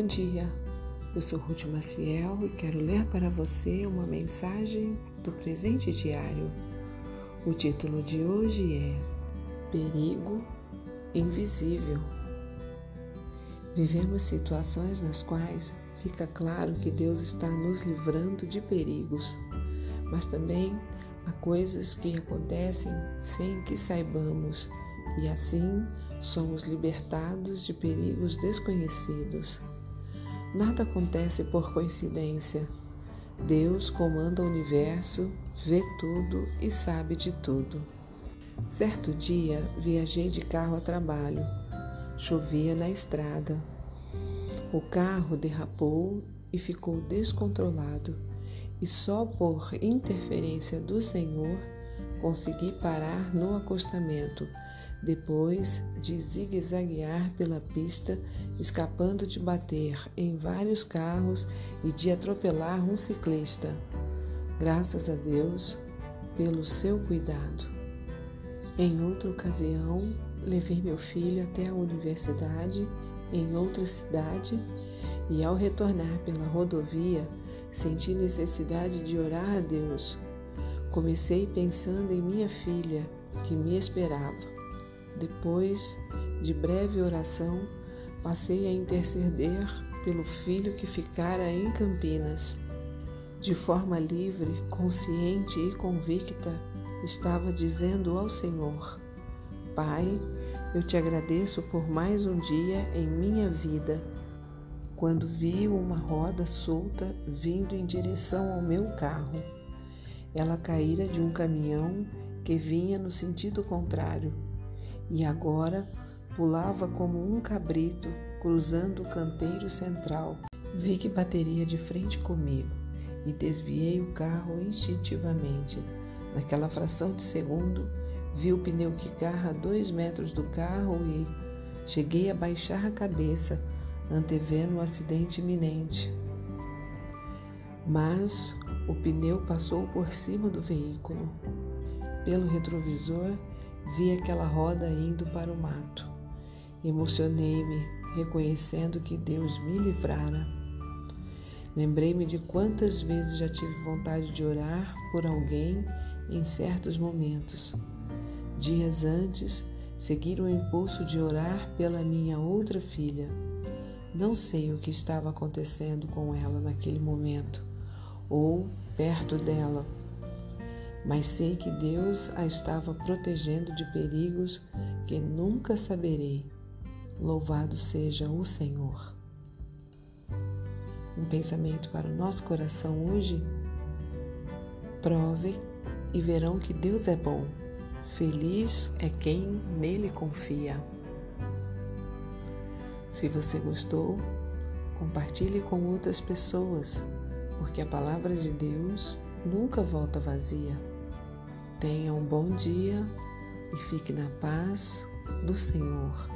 Bom dia, eu sou Ruth Maciel e quero ler para você uma mensagem do presente diário. O título de hoje é Perigo Invisível. Vivemos situações nas quais fica claro que Deus está nos livrando de perigos, mas também há coisas que acontecem sem que saibamos e assim somos libertados de perigos desconhecidos. Nada acontece por coincidência. Deus comanda o universo, vê tudo e sabe de tudo. Certo dia viajei de carro a trabalho. Chovia na estrada. O carro derrapou e ficou descontrolado, e só por interferência do Senhor consegui parar no acostamento depois de zigue-zaguear pela pista, escapando de bater em vários carros e de atropelar um ciclista. Graças a Deus pelo seu cuidado. Em outra ocasião, levei meu filho até a universidade em outra cidade e, ao retornar pela rodovia, senti necessidade de orar a Deus. Comecei pensando em minha filha, que me esperava. Depois de breve oração, passei a interceder pelo filho que ficara em Campinas. De forma livre, consciente e convicta, estava dizendo ao Senhor: Pai, eu te agradeço por mais um dia em minha vida. Quando vi uma roda solta vindo em direção ao meu carro, ela caíra de um caminhão que vinha no sentido contrário e agora pulava como um cabrito cruzando o canteiro central. Vi que bateria de frente comigo e desviei o carro instintivamente. Naquela fração de segundo, vi o pneu que garra dois metros do carro e cheguei a baixar a cabeça, antevendo um acidente iminente. Mas o pneu passou por cima do veículo. Pelo retrovisor, Vi aquela roda indo para o mato. Emocionei-me, reconhecendo que Deus me livrara. Lembrei-me de quantas vezes já tive vontade de orar por alguém em certos momentos. Dias antes, seguir o impulso de orar pela minha outra filha. Não sei o que estava acontecendo com ela naquele momento ou perto dela mas sei que Deus a estava protegendo de perigos que nunca saberei. Louvado seja o Senhor. Um pensamento para o nosso coração hoje? Provem e verão que Deus é bom. Feliz é quem nele confia. Se você gostou, compartilhe com outras pessoas, porque a palavra de Deus nunca volta vazia. Tenha um bom dia e fique na paz do Senhor.